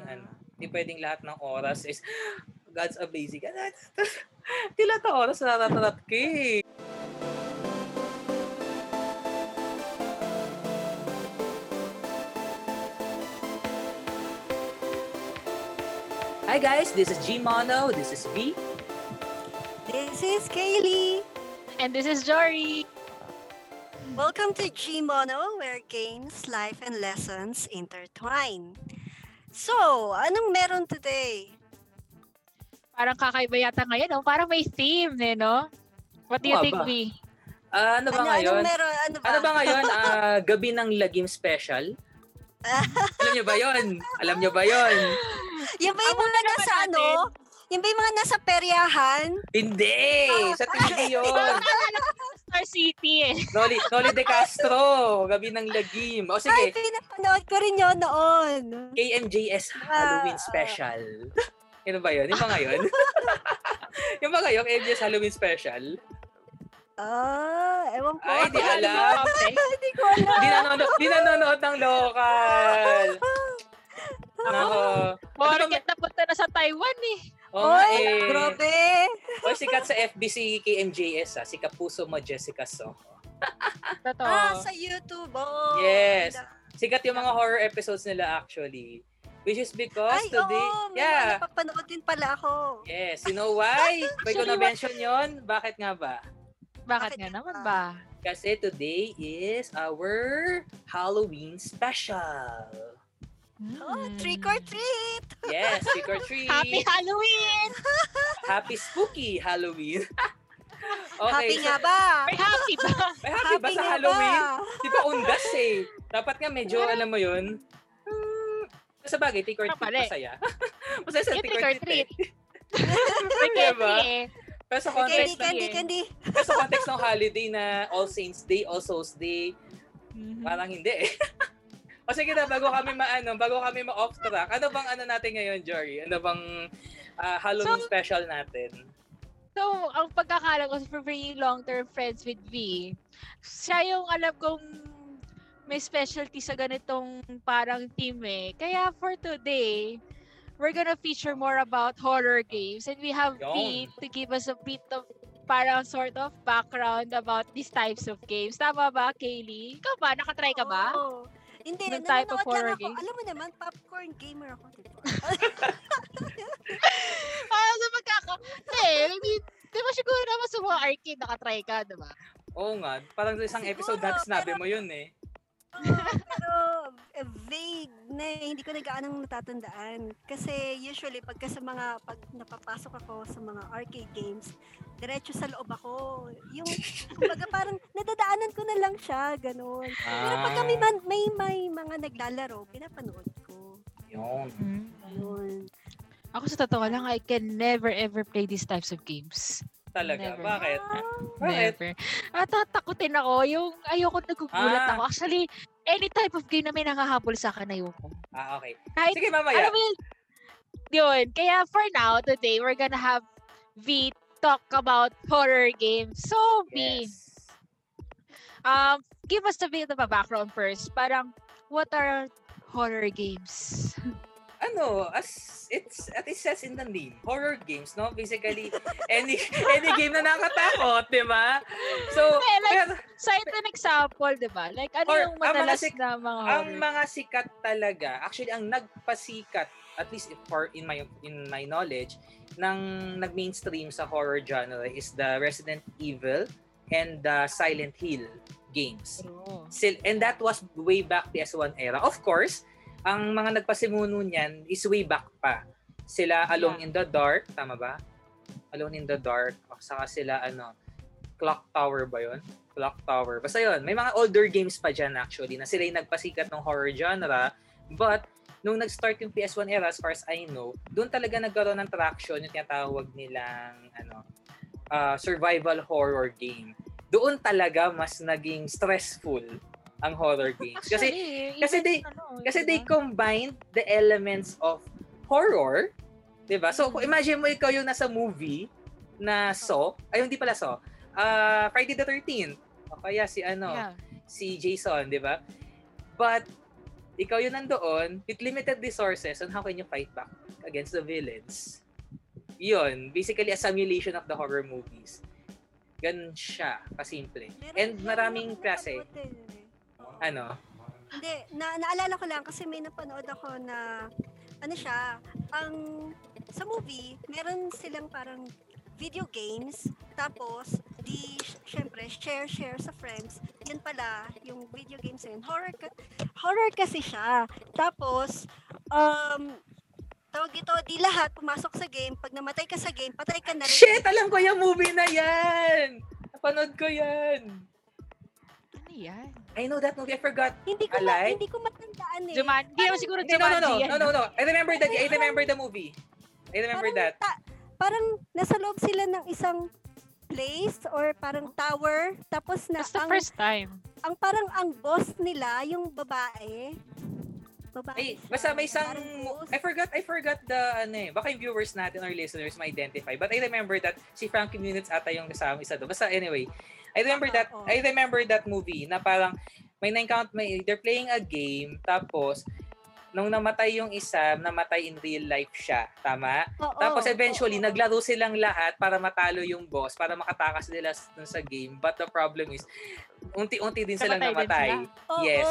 ano, hindi pwedeng lahat ng oras is God's amazing. Hindi lahat ng oras natatarat ka eh. Hi guys, this is G Mono, this is V. This is Kaylee. And this is Jory. Welcome to G Mono, where games, life, and lessons intertwine. So, anong meron today? Parang kakaiba yata ngayon, no? Parang may theme, eh, no? What do you Oo think, ba? V? Ah, ano ba Ano, ngayon? anong meron? Ano ba? Ano ba ngayon? Ah, gabi ng Lagim Special? Alam niyo ba yon? Alam niyo ba yon? Yan ba yung mga nasa natin. ano? Yan ba yung mga nasa peryahan? Hindi! Sa TV yun! Star City, eh. Noli, Noli De Castro, gabi ng Lagim. O Ay, sige, pinapanood ko rin yun noon. KMJS Halloween Ah, Special. Ano ba yun? Yung ba ngayon? yung ba ngayon, KMJS Halloween Special? Ah, ewan ko. Ay, di alam. Hindi ko alam. Di nanonood, di nanonood ng local. Nako. Porket napunta na sa Taiwan, eh. Nga Oy, eh. grabe. O, sikat sa FB si KMJS ah. Si Kapuso mo Jessica So. Totoo. Ah, sa YouTube. Oh. Yes. Sikat yung mga horror episodes nila actually. Which is because Ay, today, oo. May yeah. napapanood din pala ako. Yes, you know why? May ko na-mention yun. Bakit nga ba? Bakit bakit nga nga naman ba? ba? Kasi today is our Halloween special. Oh, Hmm. trick or treat. Yes, trick or treat. Happy Halloween! Happy spooky Halloween. Happy so- nga ba? May happy ba? May happy, ba sa Halloween? ba? Di ba undas eh. Dapat nga medyo, alam mo yun, hmm, sa bagay, trick or treat, Mali. masaya. masaya sa trick or trick or treat. eh. May Diba? candy, eh. Pero sa Candy, context, candy, eh. candy. pero sa context ng holiday na All Saints Day, All Souls Day, Mhm. parang hindi eh. O sige na, bago kami maano, bago kami ma-off track, ano bang ano natin ngayon, Jory? Ano bang ah, Halloween So- special natin? So, ang pagkakala ko for being long-term friends with V, siya yung alam kong may specialty sa ganitong parang team eh. Kaya for today, we're gonna feature more about horror games and we have V Yun. to give us a bit of parang sort of background about these types of games. Tama ba, Kaylee? Ikaw ba? Nakatry ka ba? Oo. Hindi, Ng type of nanonood horror lang ako. game? Alam mo naman, popcorn gamer ako, di ba? Ah, sa magkaka... Eh, I mean, di ba siguro naman sa mga arcade nakatry ka, di ba? Oo nga, parang sa isang episode Siguro, natin sinabi pero- mo yun eh. Pero eh, vague na eh. hindi ko na gaanong natatandaan. Kasi usually, pagka sa mga, pag napapasok ako sa mga arcade games, diretso sa loob ako. Yung, kumbaga parang nadadaanan ko na lang siya, ganun. Pero pag kami Ah, man, may, may mga naglalaro, pinapanood ko. Yun. Ganun. Ako sa totoo lang, I can never ever play these types of games. Talaga, Never. bakit? Ah, Bakit? Never. At tatakutin ako, yung ayoko nagugulat Ah. ako. Actually, any type of game na may nangahabol sa akin, ayoko. Ah, okay. Kahit, Sige, mamaya. alam mo yun, yun. Kaya for now, today, we're gonna have V talk about horror games. So, V, Yes. um, give us a bit of a background first. Parang, what are horror games? ano, as it's at it says in the name, horror games, no? Basically, any any game na nakatakot, di ba? So, Eh, like, pero Cite an example, di ba? Like, ano Or, yung ang mga madalas sik- na mga ang horror? mga sikat talaga, actually ang nagpasikat, at least for in my in my knowledge, ng nag-mainstream sa horror genre is the Resident Evil and the Silent Hill games. Sil- and that was way back PS1 era. Of course, ang mga nagpasimuno niyan is way back pa. Sila Alone Yeah. in the Dark, tama ba? Alone in the Dark. O, saka sila ano, Clock Tower ba yon? Clock Tower. Basta yon, may mga older games pa dyan actually na sila yung nagpasikat ng horror genre. But, nung nag-start yung PS1 era, as far as I know, doon talaga nagkaroon ng traction yung tinatawag nilang ano, ah, survival horror game. Doon talaga mas naging stressful ang horror games. Kasi Actually, kasi even they- ano, kasi they combined the elements of horror, 'di ba? So, kung imagine mo ikaw yung nasa movie na Saw, ay hindi pala Saw, ah Friday the 13th. O kaya si ano, Yeah. si Jason, 'di ba? But ikaw yun nandoon with limited resources on how can you fight back against the villains. Yun, basically a simulation of the horror movies. Ganun siya, kasimple. And maraming klase. Ano? Hindi, na, naalala ko lang kasi may napanood ako na ano siya, ang sa movie, meron silang parang video games, tapos di syempre share share sa friends. Yan pala yung video games yun. Horror ka- horror kasi siya. Tapos um tawag ito, di lahat pumasok sa game. Pag namatay ka sa game, patay ka na rin. Shit! Alam ko yung movie na yan! Napanood ko yan! Ano yan? I know that movie. I forgot. Hindi ko ma- hindi ko matandaan eh. Juman, hindi naman siguro no, no, no. Yan. No, no, no. I remember that. I remember the movie. I remember parang, that. ta- parang nasa loob sila ng isang place or parang tower tapos na That's the ang, first time. ang parang ang boss nila yung babae babae Ay, basta may isang. I forgot I forgot the ano eh. Baka yung viewers natin or listeners ma-identify. But I remember that si Frankie Muniz ata yung kasama isa doon. Basta anyway, I remember Oo, that oo. I remember that movie na parang may na-encounter may they're playing a game tapos nung namatay yung isa, namatay in real life siya. Tama? Oo, Tapos eventually, oo. naglaro silang lahat para matalo yung boss, para makatakas nila sa game. But the problem is, unti-unti din silang Namatay din. Oo, yes.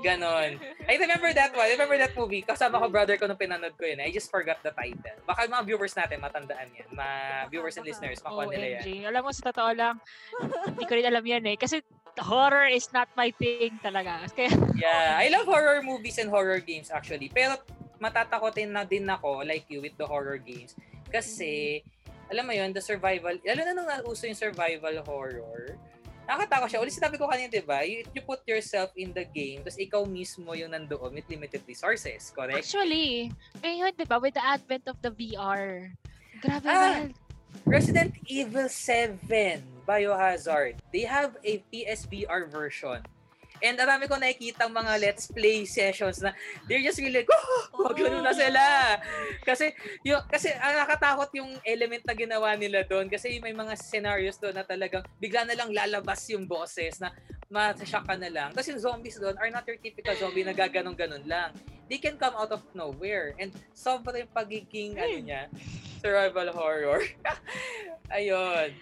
Ganon. I remember that one. I remember that movie. Kasama ko brother ko nung pinanood ko yun. I just forgot the title. Baka mga viewers natin matandaan yan. Mga viewers and listeners, makuha nila yan. OMG. Alam mo, sa totoo lang, hindi ko rin alam yan eh. Kasi horror is not my thing talaga. Kaya, Yeah, I love horror movies and horror games actually. Pero matatakotin na din ako like you with the horror games. Kasi, alam mo yun, the survival, lalo na nung nauso yung survival horror, nakakatakot siya. Ulit sinabi ko kanina, di ba? You, you put yourself in the game, tapos ikaw mismo yung nandoon with limited resources, correct? actually, ngayon, di ba, with the advent of the VR, grabe Ah, man. Resident Evil 7 Biohazard, they have a PSVR version. And marami ko nakikita mga let's play sessions na they're just really like, oh, maglaro na sila. Kasi, yung, kasi ang nakatakot yung element na ginawa nila doon. Kasi may mga scenarios doon na talagang bigla na lang lalabas yung bosses na masashock ka na lang. Kasi yung zombies doon are not your typical zombie na gaganong-ganon lang. They can come out of nowhere. And sobrang pagiging, ano niya, survival horror. Ayun.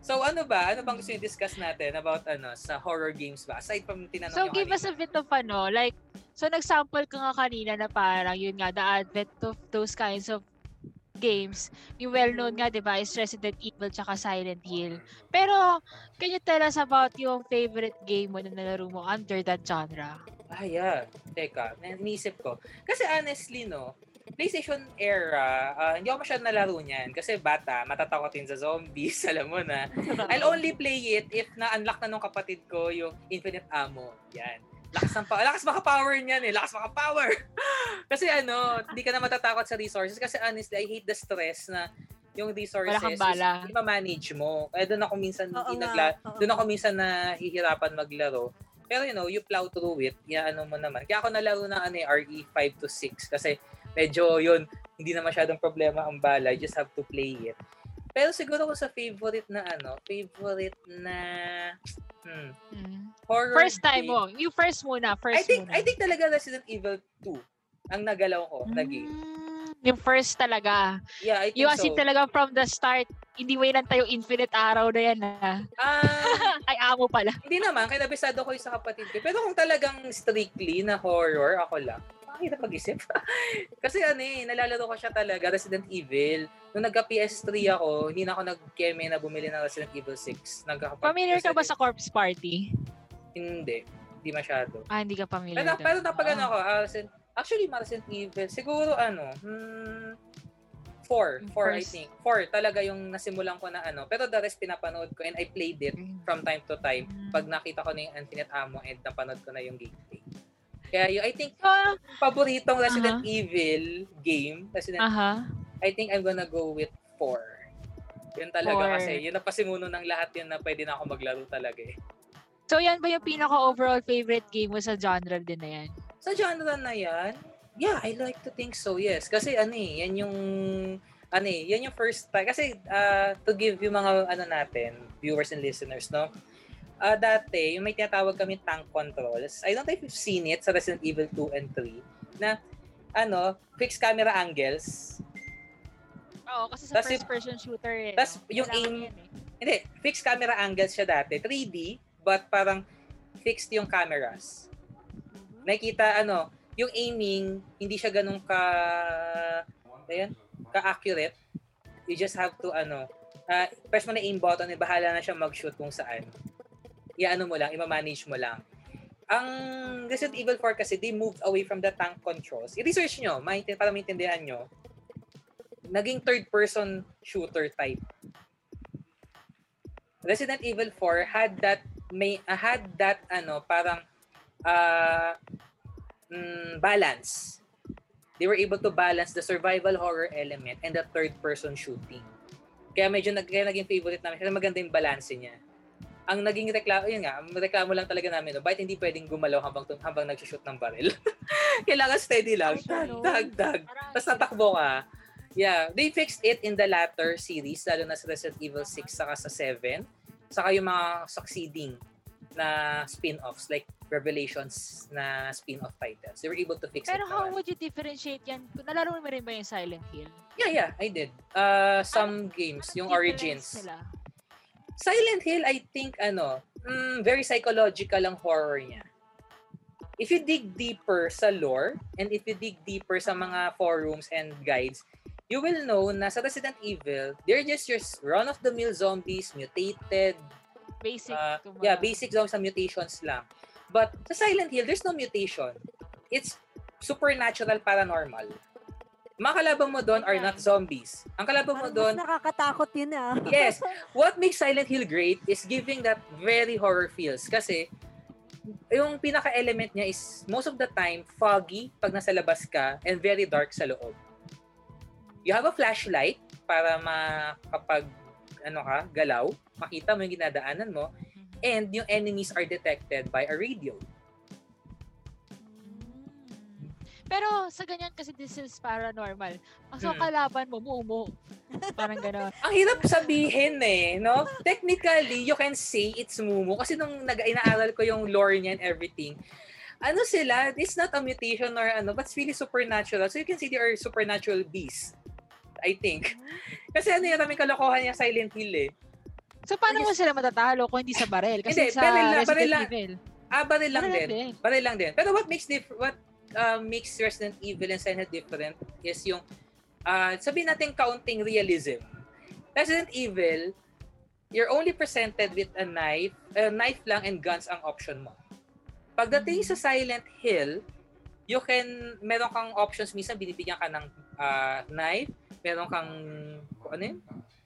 So ano ba? Ano bang gusto yung discuss natin about ano sa horror games ba? Aside from tinanong So, give us a bit of ano, like, so nag-sample ka nga kanina na parang, yun nga, the advent of those kinds of games. Yung well-known nga, di ba, is Resident Evil tsaka Silent Hill. Pero, can you tell us about yung favorite game mo na nalaro mo under that genre? Ah, yeah. Teka, naisip ko. Kasi honestly, no, PlayStation era, ah, hindi ako masyadong nalaro niyan. Kasi bata, matatakotin sa zombies, alam mo na. I'll only play it if na-unlock na nung kapatid ko yung infinite ammo. Yan. Lakas ng pa- lakas maka-power niyan eh. Lakas maka-power. kasi ano, hindi ka na matatakot sa resources. Kasi honestly, I hate the stress na yung resources Wala kang bala. is hindi manage mo. Kaya doon ako minsan Oo hindi nagla- oo. doon ako minsan na hihirapan maglaro. Pero you know, you plow through it, ya ano mo naman. Kaya ako nalaro ng ano, eh, RE 5 to 6 kasi medyo yun, hindi na masyadong problema ang bala. You just have to play it. Pero siguro ko sa favorite na ano, favorite na hmm, Mm. horror First time game. mo. Yung first muna. First I think muna. I think talaga Resident Evil 2 ang nagalaw ko na game. Mm, yung first talaga. Yeah, I think Yung so. in talaga from the start, hindi mo inantay yung infinite araw na yan na. Ah, Ay, amo pala. hindi naman, kaya nabisado ko yung sa kapatid ko. Pero kung talagang strictly na horror, ako lang. Makakita pag-isip. Kasi ano eh, nalalaro ko siya talaga, Resident Evil. Nung nagka-PS3 ako, hindi na ako nag-keme na bumili ng Resident Evil 6. Nagka- Familiar ka ba sa Corpse Party? Hindi. Hindi masyado. Ah, hindi ka familiar. Pero, pero napag ano Ah. ako, ah, Resident- actually, Resident Evil, siguro ano, hmm, four. Four, I think. Four talaga yung nasimulan ko na ano. Pero the rest pinapanood ko and I played it from time to time Mm. pag nakita ko na yung Infinite Ammo and napanood ko na yung gameplay. Kaya yung, I think, Ah, paboritong Resident Evil game, Resident, aha. I think I'm gonna go with 4. Yun talaga Four. kasi, yun na pasimuno ng lahat yun na pwede na ako maglaro talaga eh. So, yan ba yung pinaka-overall favorite game mo sa genre din na yan? Sa genre na yan, yeah, I like to think so, yes. Kasi ano eh, yan yung, ano eh, yan yung first time. Kasi uh, to give yung mga ano natin, viewers and listeners, no? Ah dati, yung may tinatawag kami tank controls. I don't know if you've seen it sa Resident Evil 2 and 3 na ano, fixed camera angles. Oo, kasi sa Tas first person shooter eh. tas no? yung aim- eh. Hindi, fixed camera angles siya dati. 3D, but parang fixed yung cameras. Mhm. Nakikita, ano, yung aiming, hindi siya ganun ka, ayan, ka-accurate. You just have to, ano, uh, press mo na aim button, eh, bahala na siya mag-shoot kung saan. Iano mo lang, ima-manage mo lang. Ang Resident Evil 4 kasi, they moved away from the tank controls. I-research nyo, maintin, para maintindihan nyo. Naging third-person shooter type. Resident Evil 4 had that may uh, had that ano parang uh, mm, balance. They were able to balance the survival horror element and the third person shooting. Kaya medyo nag kaya naging favorite namin kasi maganda yung balance niya. Ang naging reklamo, yun nga, ang reklamo lang talaga namin, no, bakit hindi pwedeng gumalaw habang habang nagsushoot ng baril? Kailangan steady lang. Tag, tag. Parang- Tapos tatakbo ka. Yeah, they fixed it in the latter series, lalo na sa Resident Evil 6 saka sa 7. Saka yung mga succeeding na spin-offs like Revelations na spin-off titles. They were able to fix Pero it how naman. would you differentiate yan? Nalaro mo rin ba yung Silent Hill? Yeah, yeah, I did. Uh, some games, Anong yung Origins. Nila? Silent Hill, I think, ano, mm, very psychological ang horror niya. If you dig deeper sa lore, and if you dig deeper sa mga forums and guides, you will know na sa Resident Evil, they're just your run-of-the-mill zombies, mutated, Basic. uh, yeah, basic zombies na mutations lang. But sa Silent Hill, there's no mutation. It's supernatural paranormal. Mga kalaban mo doon are not zombies. Ang kalaban mo doon, nakakatakot yun ah. yes, what makes Silent Hill great is giving that very horror feels. Kasi, yung pinaka-element niya is, most of the time, foggy pag nasa labas ka and very dark sa loob. You have a flashlight para makapag, ano ka, galaw, makita mo yung ginadaanan mo, Mhm. and yung enemies are detected by a radio. Pero sa ganyan kasi this is paranormal. Ang so Hmm. kalaban mo, mumu. Parang gano'n. Ang hirap sabihin eh, no? Technically, you can say it's Mumu kasi nung nag inaaral ko yung lore niya and everything, ano sila, it's not a mutation or ano, but it's really supernatural. So you can say they are supernatural beasts. I think. Kasi ano yung maraming kalokohan niya Silent Hill eh. So paano mo sila matatalo kung hindi sa barel? Kasi Hindi, sa baril lang, Resident baril lang. Evil. Ah, baril lang Baril din. din. Baril lang din. Pero what makes diff- what uh, makes Resident Evil and Silent Hill different is yung uh, sabihin natin counting realism. Resident Evil, you're only presented with a knife, a knife lang and guns ang option mo. Pagdating sa Silent Hill, you can, meron kang options, minsan binibigyan ka ng uh, knife, meron kang, ano yun?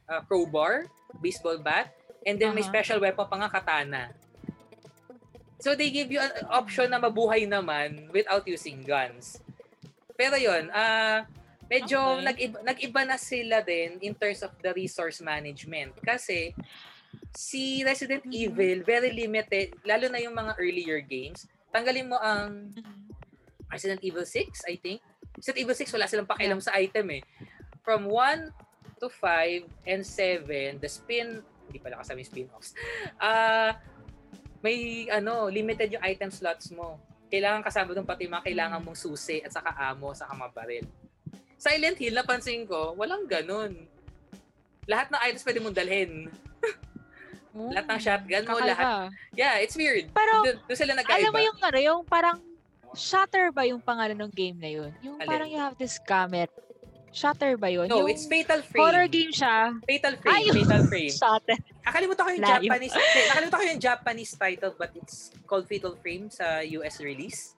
Uh, crowbar, baseball bat, and then may Aha. special weapon pa nga katana. So they give you an option na mabuhay naman without using guns. Pero yun, ah medyo Okay. nag-iba, nag-iba na sila din in terms of the resource management. Kasi si Resident Mhm. Evil, very limited, lalo na yung mga earlier games, tanggalin mo ang Mhm. Resident Evil 6, I think. Resident Evil 6, wala silang pakialam sa item eh. From 1 to 5 and 7, the spin, hindi pala kasama yung spin-offs, ah may ano, limited yung item slots mo. Kailangan kasama doon pati mga kailangan mong susi at saka amo, saka mabaril. Silent Hill, napansin ko, walang ganun. Lahat ng items pwede mong dalhin. Lahat ng shotgun mo, Kakaiba. lahat. Yeah, it's weird. Pero, Doon, doon sila nagkaiba. Alam mo yung ano, yung parang Shutter ba yung pangalan ng game na yun? Yung Alin? parang you have this camera. Shutter ba yun? no, yung it's Fatal Frame. horror game siya. Fatal Frame, Ay, Fatal Frame. Shutter. Nakalimutan ko yung Layo. Japanese, hindi, nakalimutan ko yung Japanese title but it's called Fatal Frame sa US release.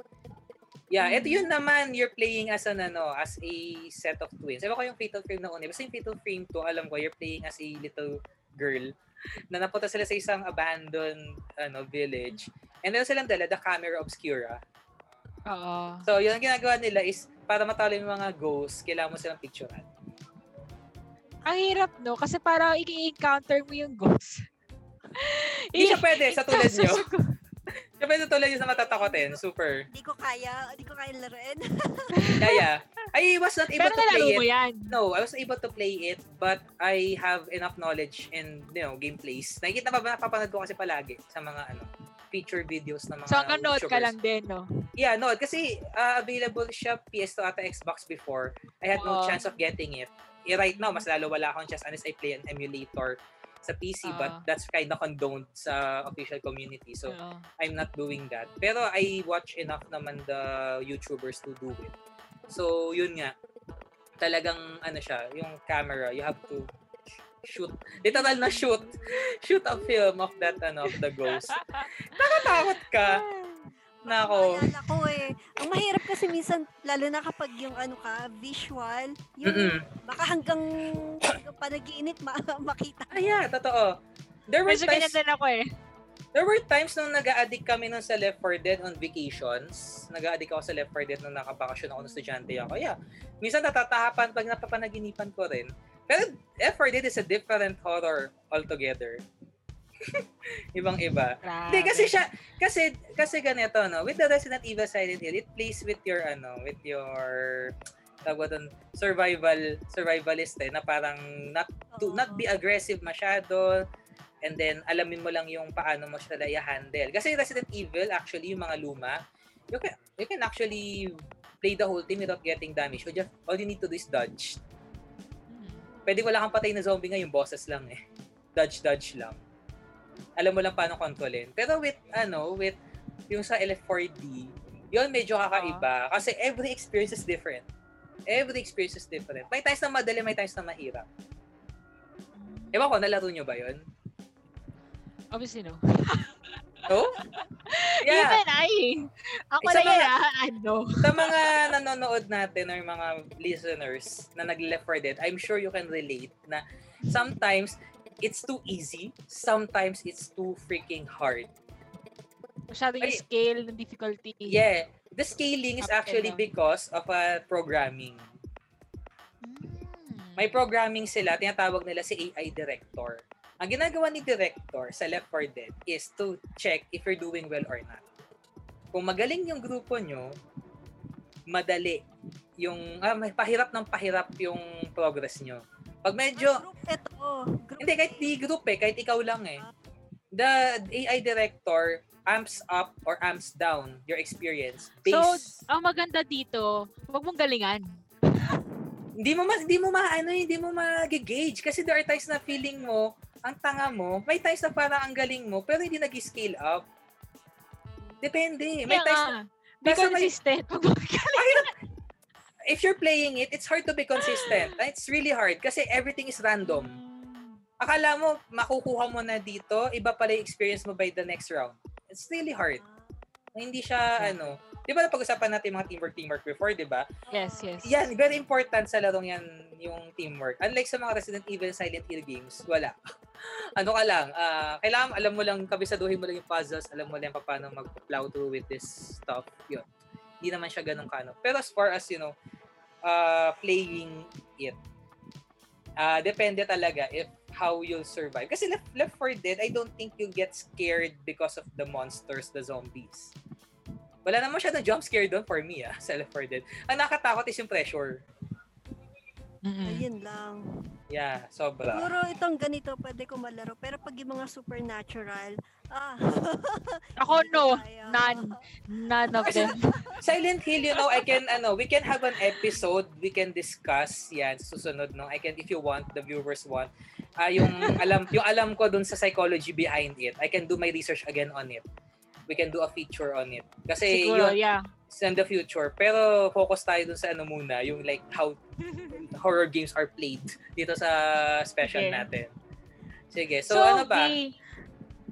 Yeah, ito yun naman, you're playing as an ano, as a set of twins. Ewan ko yung Fatal Frame na una. Basta yung Fatal Frame 2, alam ko, you're playing as a little girl na napunta sila sa isang abandoned ano village. And then silang dala, the camera obscura. Oo. So, yun ang ginagawa nila is para matalo yung mga ghosts, kailangan mo silang picturean. Ang hirap, no? Kasi parang i-encounter mo yung ghost. Hindi siya pwede sa tulad nyo. Siya pwede tulad yung sa matatakotin. Super. Hindi ko kaya, hindi ko kaya laruin. Kaya, I was not able Pero to play it. yan. No, I was able to play it, but I have enough knowledge and, you know, gameplays. Nakikita pa ba, napapanood ko kasi palagi sa mga, ano, feature videos ng mga So hanggang nood ka lang din, no? Yeah, no, kasi uh, available siya PS2 at Xbox before. I had no chance of getting it. Eh, right now, mas lalo wala akong chance unless I play an emulator sa PC, but Ah. that's kind of condoned sa official community. So, Oo. I'm not doing that. Pero I watch enough naman the YouTubers to do it. So, yun nga. Talagang, ano siya, yung camera, you have to shoot. Literal na shoot. Shoot a film of that, ano, of the ghost. Nakatakot ka. Nako. Maalala ko eh. Ang mahirap kasi minsan, lalo na kapag yung ano ka, visual, yung Mm-mm. baka hanggang, hanggang panaginip ma- makita. Ah, yeah, totoo. There were Medyo ganyan times, din ako eh. there were times nung nag-addict kami nun sa Left 4 Dead on vacations. Nag-addict ako sa Left 4 Dead nung nakabakasyon ako nung estudyante ako. Yeah. Minsan natatahapan pag napapanaginipan ko rin. Pero Left 4 Dead is a different horror altogether. Ibang-iba. Hindi kasi siya kasi kasi ganito no, with the Resident Evil Silent Hill, it plays with your ano, with your tawag dun, survival survivalist eh, na parang not to not be aggressive masyado and then alamin mo lang yung paano mo siya i-handle. Kasi Resident Evil actually yung mga luma, you can you can actually play the whole team without getting damaged. All you, all you need to do is dodge. Pwede wala kang patay na zombie nga, yung bosses lang eh. Dodge, dodge lang. Alam mo lang paano kontrolin. Pero with, ano, with yung sa LF4D, yun medyo kakaiba. Kasi every experience is different. Every experience is different. May times na madali, may times na mahirap. Ewan ko, nalaro nyo ba yun? Obviously, no. No? Yeah. Even I. Ako na mga- yan, ano. sa mga nanonood natin or mga listeners na nag-Left 4 Dead, I'm sure you can relate na sometimes it's too easy, sometimes it's too freaking hard. Masyado yung Ay. scale ng difficulty. Yeah, the scaling is actually because of a programming. Hmm. May programming sila, tinatawag nila si AI director. Ang ginagawa ni director sa Left 4 Dead is to check if you're doing well or not. Kung magaling yung grupo nyo, madali yung ah, may pahirap ng pahirap yung progress nyo. Pag medyo Ah, group ito. Group hindi kahit di group eh, kahit ikaw lang eh. The AI director amps up or amps down your experience based Ang maganda dito, huwag mong galingan. hindi mo ma, hindi mo maano, hindi mo ma-gauge kasi there are times na feeling mo ang tanga mo, may times na parang ang galing mo pero hindi nag-scale up. Depende. May Kaya times na, be may- consistent. Galingan. if you're playing it, it's hard to be consistent. It's really hard kasi everything is random. Akala mo makukuha mo na dito, iba pala yung experience mo by the next round. It's really hard. Hindi siya ano, 'di ba napag-usapan natin mga teamwork teamwork before, 'di ba? Yes, yes. Yan, very important sa larong yan yung teamwork. Unlike sa mga Resident Evil Silent Hill games, wala. ano ka lang, ah, kailangan alam mo lang, kabisaduhin mo lang yung puzzles, alam mo lang paano mag-plow through with this stuff. Yun. Hindi naman siya ganun kano. Pero as far as, you know, uh, playing it, ah depende talaga if how you'll survive. Kasi Left, Left 4 Dead, I don't think you get scared because of the monsters, the zombies. Wala naman siya na jump scare doon for me, ah, sa Left 4 Dead. Ang nakatakot is yung pressure. Mm-mm. Ayun lang. Yeah, sobra. Siguro itong ganito pwede ko malaro. Pero pag yung mga supernatural, ah. Ako, no. None. None of them. Silent Hill, you know, I can, ano, we can have an episode, we can discuss yan, susunod, no? I can, if you want, the viewers want, ah yung alam, yung alam ko dun sa psychology behind it, I can do my research again on it. We can do a feature on it. Kasi Siguro, yun, yeah. it's in the future. Pero focus tayo dun sa ano muna, yung like how horror games are played dito sa special Sige. natin. Sige, so, ano ba? Di,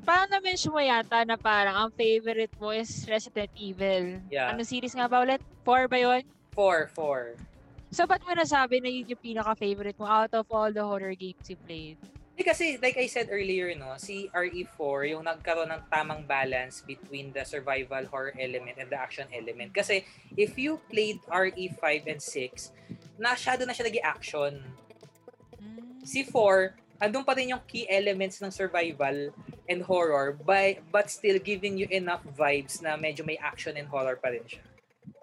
parang na-mention mo yata na parang ang favorite mo is Resident Evil. Yeah. Ano series nga ba ulit? 4 ba yun? Four, four. So, ba't mo nasabi na yun yung pinaka-favorite mo out of all the horror games you played? Eh, kasi like I said earlier, no, si RE4 yung nagkaroon ng tamang balance between the survival horror element and the action element. Kasi if you played RE5 and 6, nasyado na siya nag action Mm. Si 4, andun pa rin yung key elements ng survival and horror by, but still giving you enough vibes na medyo may action and horror pa rin siya.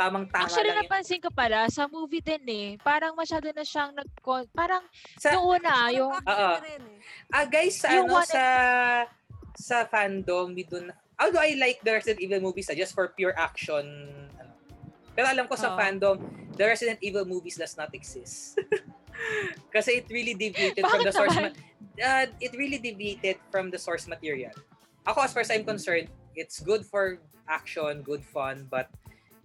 Tamang-tama Actually, lang yung, napansin ko pala, sa movie din eh, parang masyado na siyang nag parang sa, noong una, yung, Oo. rin eh. ah guys, sa Yung ano, one- sa, sa fandom, we do na, although I like the Resident Evil movies ah, just for pure action, ano. Pero alam ko sa Oo. fandom, the Resident Evil movies does not exist. Kasi it really deviated from the source ma- uh, it really deviated from the source material. Ako as far as I'm concerned, it's good for action, good fun, but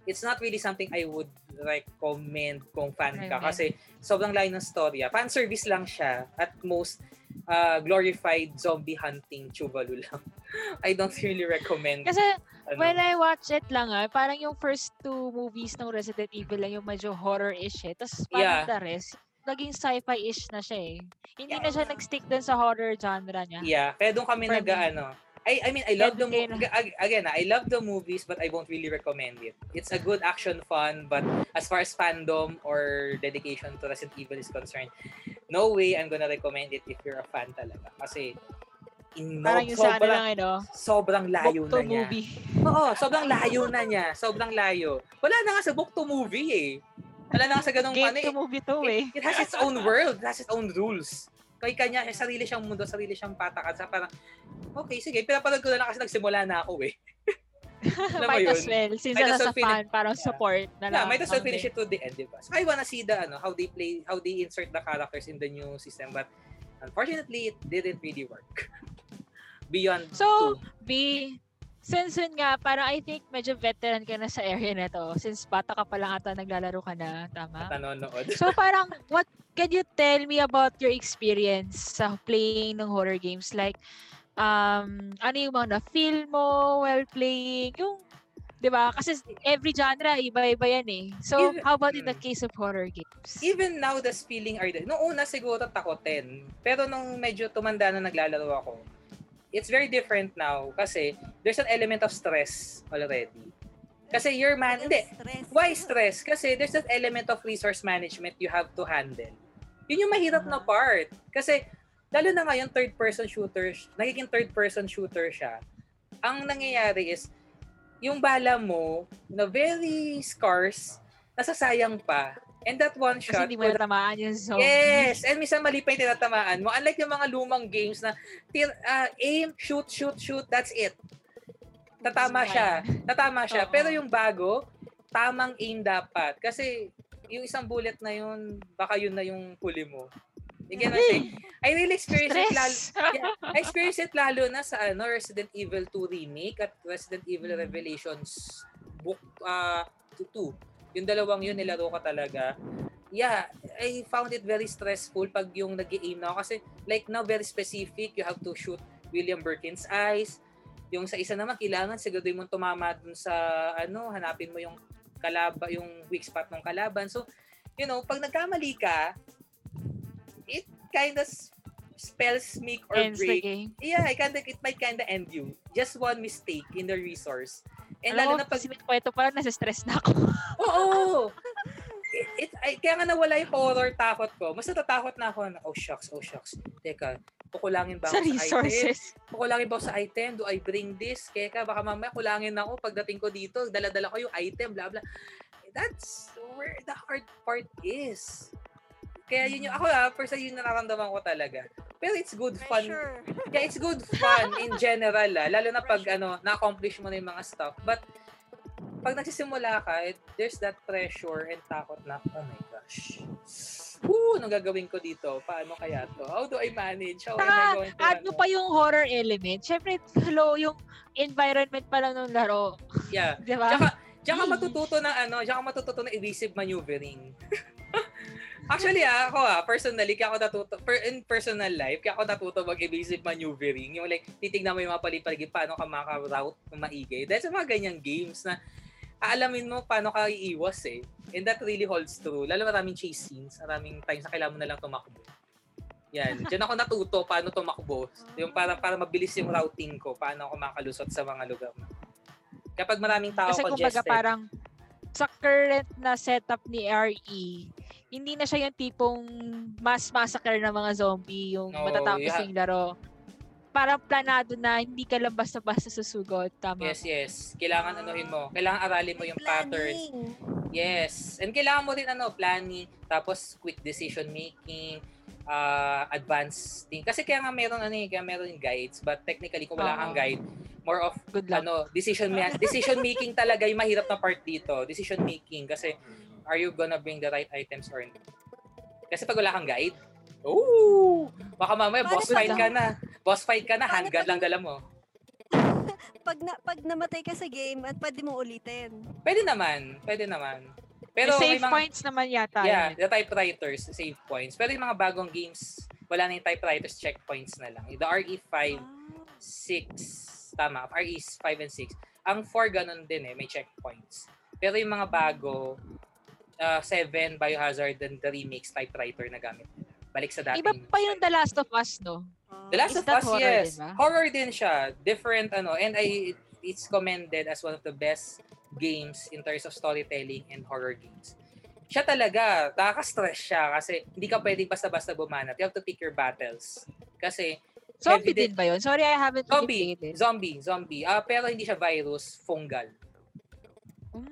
it's not really something I would recommend kung fan ka kasi sobrang layo ng storya. Fan service lang siya. At most, uh, glorified zombie hunting chubalu lang. I don't really recommend. kasi ano. when I watch it lang ah, parang yung first two movies ng Resident Evil lang yung medyo horror-ish eh. Tapos parang Yeah. the rest, naging sci-fi-ish na siya eh. Hindi Yeah. na siya nag-stick dun sa horror genre niya. Yeah, kaya doon kami For nag me. ano. I I mean I love the mo- Educate na. ag- again, I love the movies but I won't really recommend it. It's a good action fun but as far as fandom or dedication to Resident Evil is concerned, no way I'm gonna recommend it if you're a fan talaga. Kasi in Parang yung sa sobrang, lang ano, sobrang layo book to na niya. movie. Oo, sobrang layo na niya. Sobrang layo. Wala na nga sa book to movie eh. Wala na nga sa ganong Game ano eh. to movie to eh. It, it has its own world, it has its own rules. Kay kanya, eh, sarili siyang mundo, sarili siyang patakan. Sa parang, okay, sige, pinapanood ko na lang kasi nagsimula na ako eh. Might as yun? well. Since Might as well finish- fan, parang Yeah. support na Yeah, lang. might as well finish it to the end, di ba? So I wanna see the, ano, how they play, how they insert the characters in the new system. But unfortunately, it didn't really work. Beyond So, two. B, since yun nga, parang I think medyo veteran ka na sa area na to. Since bata ka pa lang ata naglalaro ka na, tama? nanonood. So parang, what can you tell me about your experience sa playing ng horror games? Like, um, ano yung mga na-feel mo while playing? Yung, di ba? Kasi every genre, iba-iba yan eh. So, Even- how about in the mm. case of horror games? Even now, the feeling are there. Noong una siguro takotin. Pero nung medyo tumanda na naglalaro ako, it's very different now kasi there's an element of stress already. Kasi you're man, hindi. Why stress? Kasi there's that element of resource management you have to handle. Yun yung mahirap na part. Kasi, lalo na ngayon, third-person shooter, nagiging third-person shooter siya. Ang nangyayari is, yung bala mo, na very scarce, nasasayang pa. And that one Kasi shot, hindi mo natamaan yung zombie. Yes! And minsan mali pa yung tinatamaan mo. Unlike yung mga lumang games na ah, aim, shoot, shoot, shoot, that's it. Tatama siya. Tatama siya. Pero yung bago, tamang aim dapat. Kasi yung isang bullet na yun, baka yun na yung huli mo. You get what I'm? I really experienced it lalo, Stress. yeah, I experienced it lalo na sa ano, Resident Evil 2 Remake at Resident Evil. Revelations book uh, 2. Yung dalawang yun, nilaro ko talaga. Yeah, I found it very stressful pag yung nag aim na ako. Kasi like now, very specific. You have to shoot William Birkin's eyes. Yung sa isa naman, kailangan siguraduhin mo tumama dun sa ano, hanapin mo yung kalaba, yung weak spot ng kalaban. So, you know, pag nagkamali ka, it kind of spells make or Ends the break game. yeah, it, kinda, it might kinda end you. Just one mistake in the resource. And Alam lalo mo, na pag... kasi kwento pa lang, nasa-stress na ako. Oo! it, it, ay, kaya nga nawala yung horror takot ko. Mas natatakot na ako na, oh shucks, oh shucks. Teka, kukulangin ba sa ako sa item? resources. Kukulangin ba ako sa item? Do I bring this? Kaya baka mamaya kulangin ako pagdating ko dito. Dala-dala ko yung item, bla bla. That's where the hard part is. Kaya yun yung, ako ah, first yun nararamdaman ko talaga. Pero it's good fun. Pressure. Yeah, it's good fun in general, ah. lalo na pag ano, na-accomplish mo na yung mga stuff. But pag nagsisimula ka, it, there's that pressure and takot na, oh my gosh. Woo, anong gagawin ko dito? Paano kaya to? How do I manage? How am I Saka, going to add mo ano? pa yung horror element. Siyempre, hello, yung environment pa lang ng laro. Yeah. Di ba? Tsaka, tsaka matututo ng ano, tsaka matututo ng evasive maneuvering. Actually, ah, ako ah, personally, kaya ako natuto, per, in personal life, kaya ako natuto mag-evasive maneuvering. Yung like, titignan mo yung mga palipaligi, paano ka maka-route ng maigay. Dahil sa mga ganyang games na aalamin mo paano ka iiwas eh. And that really holds true. Lalo maraming chase scenes, maraming times na kailangan mo na lang tumakbo. Yan. Diyan ako natuto paano tumakbo. Yung para, para mabilis yung routing ko, paano ako makalusot sa mga lugar. Kapag maraming tao Kasi kumbaga congested. parang sa current na setup ni RE, hindi na siya yung tipong mass massacre ng mga zombie, yung No, matatapos yeah. yung laro. parang planado na hindi ka lang basta-basta susugot. Tama. Yes, yes. Kailangan anuhin mo. Kailangan aralin mo yung patterns. Planning. Yes. And kailangan mo rin ano, planning, tapos quick decision making, uh, advanced thing. Kasi kaya nga meron ano eh, kaya meron yung guides, but technically kung wala kang Oo. guide, more of Good luck. ano, decision ma- decision making talaga yung mahirap na part dito. Decision making kasi are you gonna bring the right items or not? Kasi pag wala kang guide, ooh, baka mamaya Paano boss fight ka na. Boss fight ka na, handgun lang dala mo. Pag, na, pag namatay ka sa game, at pwede mo ulitin. Pwede naman, pwede naman. Pero Pero save may mga, points naman yata. Yeah, yun. the typewriters, save points. Pero yung mga bagong games, wala na yung typewriters, checkpoints na lang. The RE5, Ah. 6, tama, RE5 and 6. Ang 4 ganun din eh, may checkpoints. Pero yung mga bago, uh, 7, Biohazard, and the remakes, typewriter na gamit nila. Balik sa dating. Iba pa yung The Last of Us, no? Ah. The Last Is of Us, horror yes. din ba? Horror din siya. Different, ano, and I, it's commended as one of the best games in terms of storytelling and horror games. Siya talaga, nakaka-stress siya kasi hindi ka pwedeng basta-basta bumanat. You have to pick your battles. Kasi Zombie Evident- din ba yun? Sorry, I haven't really zombie, it. zombie, zombie. Ah, pero hindi siya virus, fungal. Mm,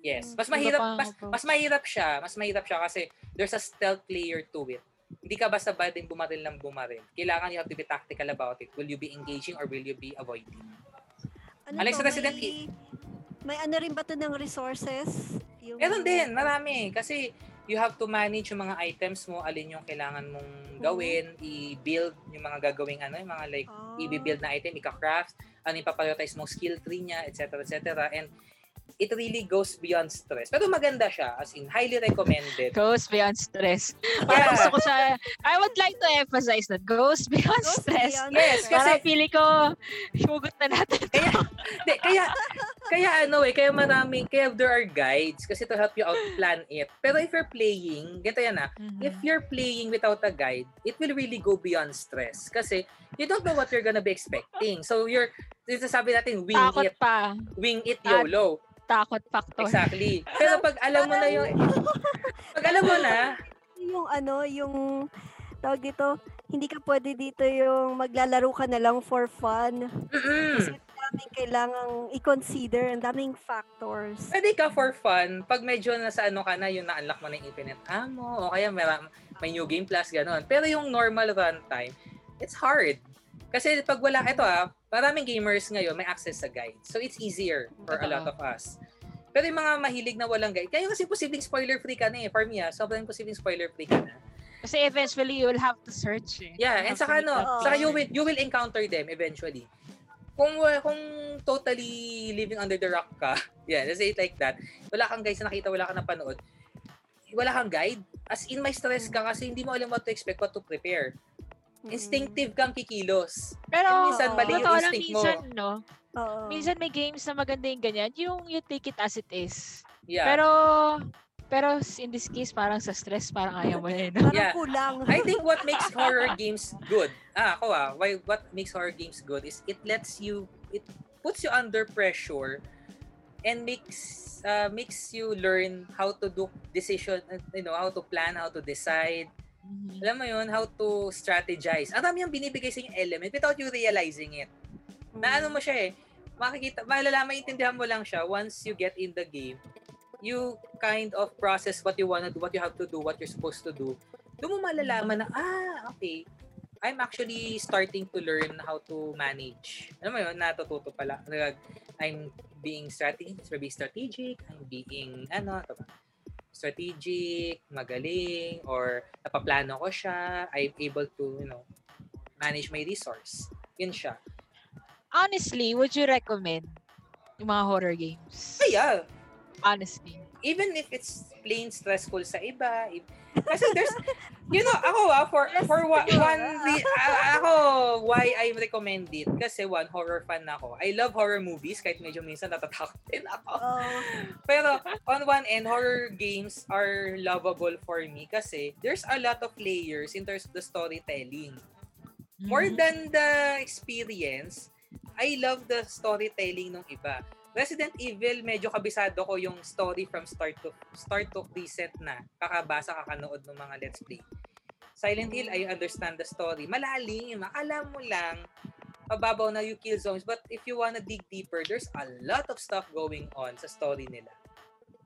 Yes. Mas mahirap, mas, mas mahirap siya. Mas mahirap siya kasi there's a stealth layer to it. Hindi ka basta pwedeng bumaril lang bumaril. Kailangan you have to be tactical about it. Will you be engaging or will you be avoiding? Ano Alex to, Resident may, may ano rin ba to ng resources? Yung, Meron din, marami. Kasi you have to manage yung mga items mo, alin yung kailangan mong gawin, i-build yung mga gagawing ano, yung mga like, Ah. i-build na item, ika-craft, ano yung paprioritize mong skill tree niya, etc. etc. And it really goes beyond stress. Pero maganda siya, as in, highly recommended. Goes beyond stress. Parang Yeah. gusto ko siya, I would like to emphasize that goes beyond Goes stress. beyond Yes, stress. Parang kasi- feeling ko, hugot na natin. Kaya, di, kaya, kaya ano eh, kaya marami, kaya there are guides kasi to help you out plan it. Pero if you're playing, ganito yan ah, Mhm. if you're playing without a guide, it will really go beyond stress. Kasi you don't know what you're gonna be expecting. So you're, sabi natin, wing Takot it, pa. wing it YOLO. Takot factor. Exactly. Pero pag alam mo na yung, pag alam mo na, yung ano, yung tawag dito, hindi ka pwede dito yung maglalaro ka na lang for fun. mm Kasi daming kailangang i-consider, ang daming factors. pwede ka for fun. Pag medyo nasa ano ka na, yung na-unlock mo na yung infinite ammo, o kaya may, may new game plus, gano'n. Pero yung normal runtime, it's hard. Kasi pag wala, ito ah, maraming gamers ngayon may access sa guide. So it's easier for a lot of us. Pero yung mga mahilig na walang guide, kaya kasi posibleng spoiler free ka na eh. For me ah, sobrang posibleng spoiler free ka na. Kasi eventually, you will have to search eh. Yeah, and saka ano, saka you will, you will encounter them eventually. Kung kung totally living under the rock ka, yeah, let's say it like that, wala kang guys na nakita, wala kang napanood, wala kang guide, as in may stress ka kasi hindi mo alam what to expect, what to prepare. Mm. Instinctive kang kikilos. Pero, And minsan, mali yung totoo instinct mo. minsan, no? Oo. Minsan may games na maganda yung ganyan, yung you take it as it is. Yeah. Pero, pero in this case, parang sa stress, parang ayaw mo na yun. no? Parang Yeah. kulang. I think what makes horror games good, ah, ako ah, why, what makes horror games good is it lets you, it puts you under pressure and makes uh, makes you learn how to do decision, you know, how to plan, how to decide. Mhm. Alam mo yun, how to strategize. Ang dami yung binibigay sa yung element without you realizing it. Na ano mo siya eh, makikita, malalaman, maintindihan mo lang siya once you get in the game. You kind of process what you wanna do, what you have to do, what you're supposed to do. Doon mo malalaman na, ah, okay, I'm actually starting to learn how to manage. Alam mo yun, natututo pala. I'm being strategic, being strategic, I'm being, ano, ito ba? strategic, magaling, or napaplano ko siya, I'm able to, you know, manage my resource. Yun siya. Honestly, would you recommend yung mga horror games? Ay, yeah. Honestly. Even if it's plain stressful sa iba, if, kasi there's, you know, ako ah, for, for wa- one, re- ah, ako, why I recommend it, kasi one, horror fan na ako. I love horror movies, kahit medyo minsan natatakot din ako. Oo. Pero on one end, horror games are lovable for me kasi there's a lot of layers in terms of the storytelling. More Mhm. than the experience, I love the storytelling ng iba. Resident Evil, medyo kabisado ko yung story from start to start to recent na. Kakabasa, kakanood ng mga Let's Play. Silent Hill, I understand the story. Malalim. Akala mo lang, mababaw na you kill zombies. But if you wanna dig deeper, there's a lot of stuff going on sa story nila.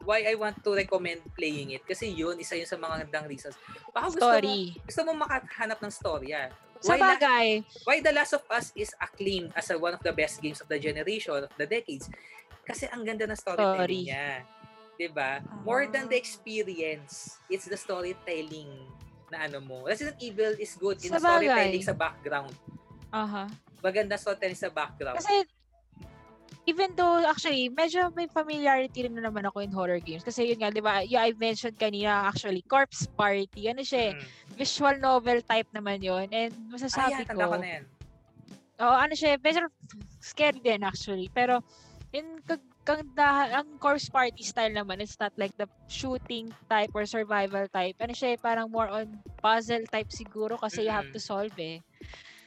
Why I want to recommend playing it? Kasi yun, isa yun sa mga gandang reasons. Baka gusto Story. Mo, gusto mo makahanap ng storya. Sa Why, la- bagay, why The Last of Us is acclaimed as a, one of the best games of the generation, of the decades? Kasi ang ganda ng storytelling Story. niya. 'Di ba? More than the experience, it's the storytelling na ano mo. Resident Evil is good in Sa the storytelling bagay. sa background. aha. Maganda storytelling sa background. Kasi, even though, actually, medyo may familiarity rin na naman ako in horror games. Kasi yun nga, di ba, yeah, I mentioned kanina, actually, Corpse Party, ano siya, eh, Mm. visual novel type naman yun. And Ah, masasabi yeah, tanda ko ko, na yan. Oo, ano siya, medyo scary din actually. Pero, in kag kagandahan, ang Corpse Party style naman, it's not like the shooting type or survival type. Ano siya, parang more on puzzle type siguro kasi you have to solve eh.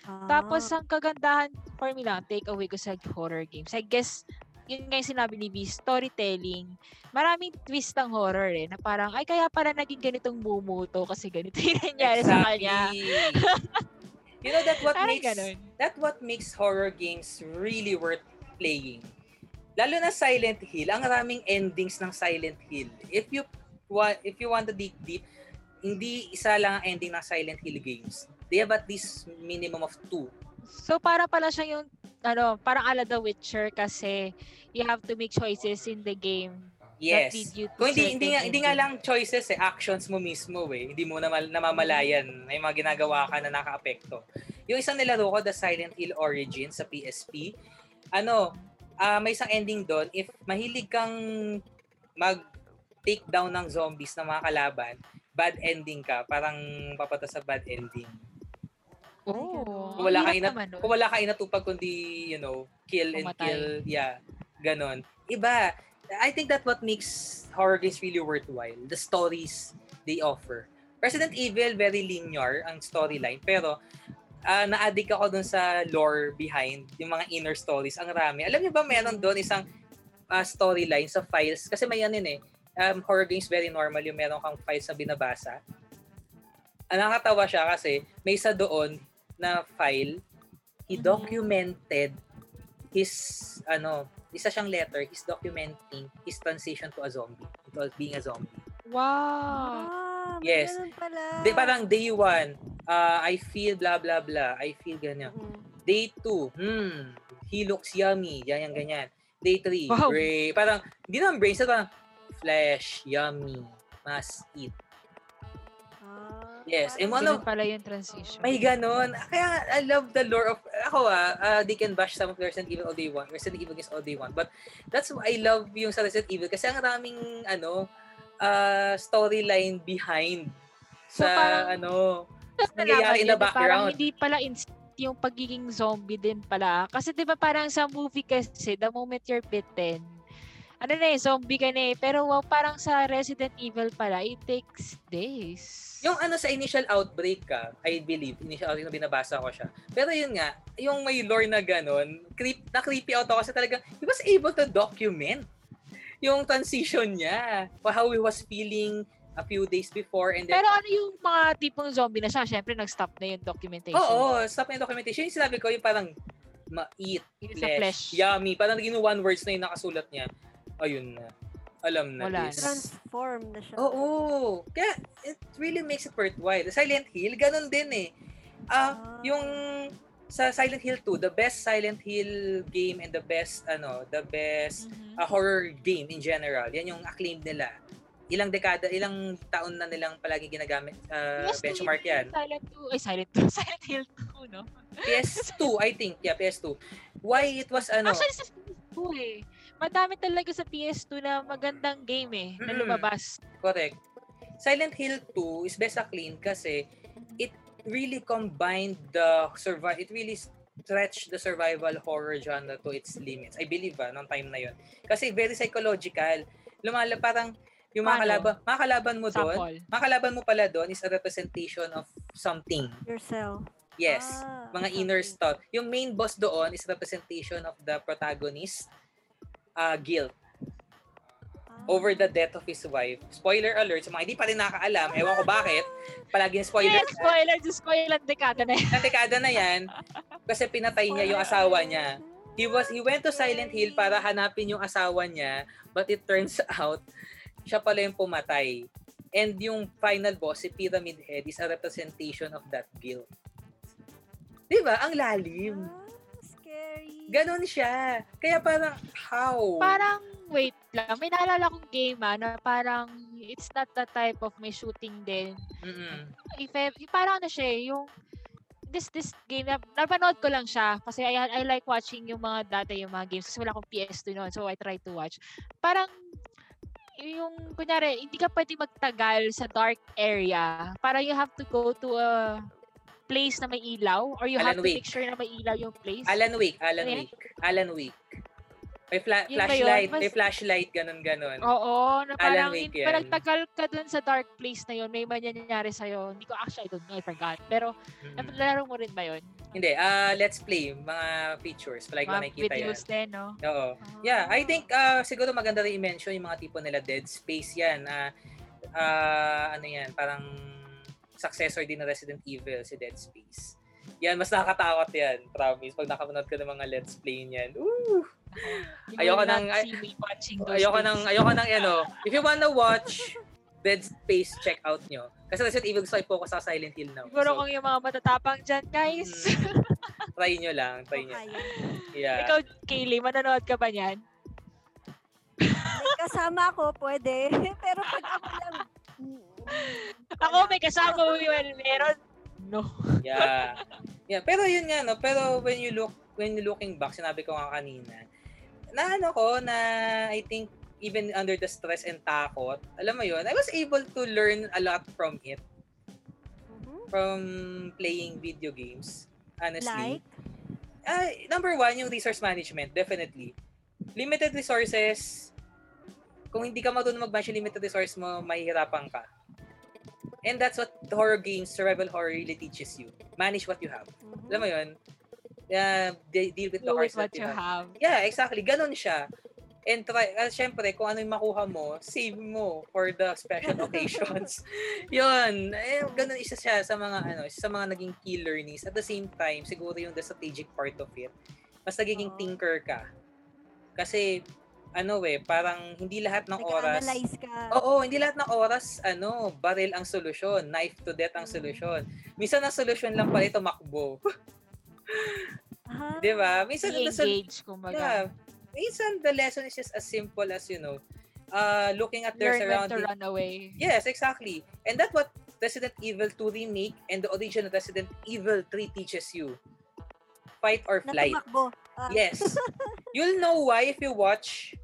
Ah. Tapos, ang kagandahan for me lang, take away ko sa horror games. I guess, yun nga yung sinabi ni V, storytelling. Maraming twist ang horror eh, na parang, ay kaya pala naging ganitong bumuto kasi ganito yung nangyari sa kanya. you know that what Parang makes ganun. that what makes horror games really worth playing. Lalo na Silent Hill, ang raming endings ng Silent Hill. If you want if you want to dig deep, hindi isa lang ang ending ng Silent Hill games. They have at least minimum of two. So para pala siya yung ano, parang ala The Witcher kasi you have to make choices in the game Yes. Kung hindi, hindi, nga, hindi nga lang choices eh, actions mo mismo eh. Hindi mo naman namamalayan. May mga ginagawa ka na nakaapekto. Yung isang nilaro ko, The Silent Hill Origins sa PSP, ano, ah may isang ending doon. If mahilig kang mag take down ng zombies na mga kalaban, bad ending ka. Parang papato sa bad ending. Oh, Kung wala hirap ina-. Kung wala ka inatupag kundi, you know, kill and Pumatay. kill. Yeah, ganon. Iba. I think that what makes horror games really worthwhile. The stories they offer. Resident Evil, very linear ang storyline. Pero, ah na-addict ako dun sa lore behind, yung mga inner stories. Ang rami. Alam niyo ba, meron doon isang ah, storyline sa files. Kasi may ano yun eh. Um, horror games very normal yung meron kang files na binabasa. Ang nakakatawa siya kasi may isa doon na file, he Mhm. documented his, ano, isa siyang letter, he's documenting his transition to a zombie, to being a zombie. Wow. Ah, may Yes. ganun pala. Di, parang day one, uh, I feel blah blah blah, I feel ganyan. Mm. Day two, hmm, he looks yummy, yan, yan, ganyan. Day three, Wow. brain, parang, di naman brain, sa parang, flesh, yummy, must eat. Ah, Yes, and one of- Ganun pala yung transition. May ganon. Kaya I love the lore of, ako ah, uh, they can bash some of Resident Evil all they want, Resident Evil games all they want. But that's why I love yung sa Resident Evil kasi ang raming, ano, uh, storyline behind So, sa, parang- ano, nangyayari na Parang background. hindi pala instant yung pagiging zombie din pala. Kasi 'di ba parang sa movie kasi the moment you're bitten, ano na eh, zombie ka na eh. Pero wow, parang sa Resident Evil pala, it takes days. Yung ano sa initial outbreak ka, I believe, initial outbreak na binabasa ko siya. Pero yun nga, yung may lore na ganon, creep, na creepy out ako kasi talaga, he was able to document yung transition niya, how he was feeling a few days before and then Pero ano yung mga tipong zombie na siya? Siyempre, nag-stop na yung documentation. Oo, stop na yung documentation. Yung sinabi ko, yung parang ma-eat, flesh, flesh. yummy. Parang naging one words na yung nakasulat niya. Ayun na. Alam na Wala na. transform na siya. Oo. Kaya, it really makes it worthwhile. Silent Hill, ganun din eh. Ah, Ah. yung sa Silent Hill 2, the best Silent Hill game and the best, ano, the best Mhm. ah, horror game in general. Yan yung acclaimed nila. Ilang dekada, ilang taon na nilang palagi ginagamit, ah, PS2 benchmark yan. Silent 2. Ay, Silent 2. Silent Hill 2, no? PS2, I think. Yeah, PS2. Why it was ano? Actually, sa PS2 eh. Madami talaga sa PS2 na magandang game eh, na lumabas. Correct. Silent Hill 2 is best acclaimed kasi really combined the survival, it really stretched the survival horror genre to its limits. I believe ah, nung time na yon. Kasi very psychological. Lumala parang yung mga kalaban, mga kalaban mo doon, mga kalaban mo pala doon is a representation of something. Yourself. Yes. Ah, mga something. inner stuff. Yung main boss doon is representation of the protagonist uh, guilt. Over the death of his wife. Spoiler alert, sa mga hindi pa rin nakakaalam, ewan ko bakit, palagi yung spoiler. Yes, spoiler, just spoiler ang dekada na yan. Dekada na yan, Kasi pinatay niya yung asawa niya. He was he went to Silent Hill para hanapin yung asawa niya, but it turns out siya pala yung pumatay. And yung final boss, si Pyramid Head, is a representation of that guilt. Di ba? Ang lalim. Ah, scary. Ganon siya. Kaya parang, how? Parang, wait lang, may naalala kong game ah, na parang it's not the type of may shooting din. Mm-mm. If, yung parang ano siya, eh, yung this this game, na, napanood ko lang siya kasi I, I like watching yung mga dati yung mga games kasi wala akong PS2 noon so I try to watch. Parang yung kunyari, hindi ka pwede magtagal sa dark area. Para you have to go to a place na may ilaw or you have Alan to Wake. make sure na may ilaw yung place. Alan Wake, Alan Ano yan? Wake. Alan Wake. May fla- Yun flashlight, may Mas- Oh, flashlight, ganon-ganon. Oo, na parang in, yan. pag nagtagal ka dun sa dark place na yun, may mangyayari sa'yo. Hindi ko actually, I don't know, I forgot. Pero, Mm. nalaro mo rin ba yun? Hindi, ah let's play. Mga features. Palagi Mga nakikita yan. videos din, no? Oo. Yeah, I think uh, siguro maganda rin i-mention yung mga tipo nila Dead Space yan. Ah ah, ano yan, parang successor din ng Resident Evil si Dead Space. Yan, mas nakakatakot yan. Promise. Pag nakapanood ka ng mga let's play niyan. You Ayoko nang- Ayoko nang, ayoko nang ano. If you wanna watch Dead Space, check out nyo. Kasi Resident Evil gusto i-focus sa Silent Hill now. Siguro So, kung yung mga matatapang dyan, guys. mm, try nyo lang. Try nyo. kaya. Yeah. Ikaw, Kaylee, manonood ka ba niyan? May kasama ako, pwede. Pero pag ako lang, Ako, may kasama mo yun. Meron. No. Yeah. Yeah, pero yun nga no, pero when you look when you looking back, sinabi ko nga kanina, na ano ko na I think even under the stress and takot, alam mo yun, I was able to learn a lot from it, mhm. from playing video games. Honestly. Like? Ah, number one, yung resource management, definitely. Limited resources, kung hindi ka marunong mag-manage yung limited resource mo, mahihirapan ka. And that's what the horror games, survival horror really teaches you. Manage what you have. Mhm. Alam mo yun? Uh, de- deal with the with what that you have. have. Yeah, exactly. Ganon siya. And try, uh, syempre, kung ano yung makuha mo, save mo for the special occasions. yun. Eh, ganun isa siya sa mga, ano, isa sa mga naging key learnings. At the same time, siguro yung the strategic part of it, mas nagiging Oo. thinker ka. Kasi, ano eh, parang hindi lahat ng oras, ka. Oo, hindi lahat ng oras, ano, baril ang solusyon, knife to death ang Mm. solusyon. Minsan ang solusyon lang pala ito, makbo. Aha. Di ba? Minsan, engaged, kumbaga. yeah, minsan the lesson is just as simple as, you know, uh, looking at their Learn when to surroundings. run away. Yes, exactly. And that's what Resident Evil 2 Remake and the original Resident Evil 3 teaches you. Fight or flight. tumakbo. Ah, Yes. You'll know why if you watch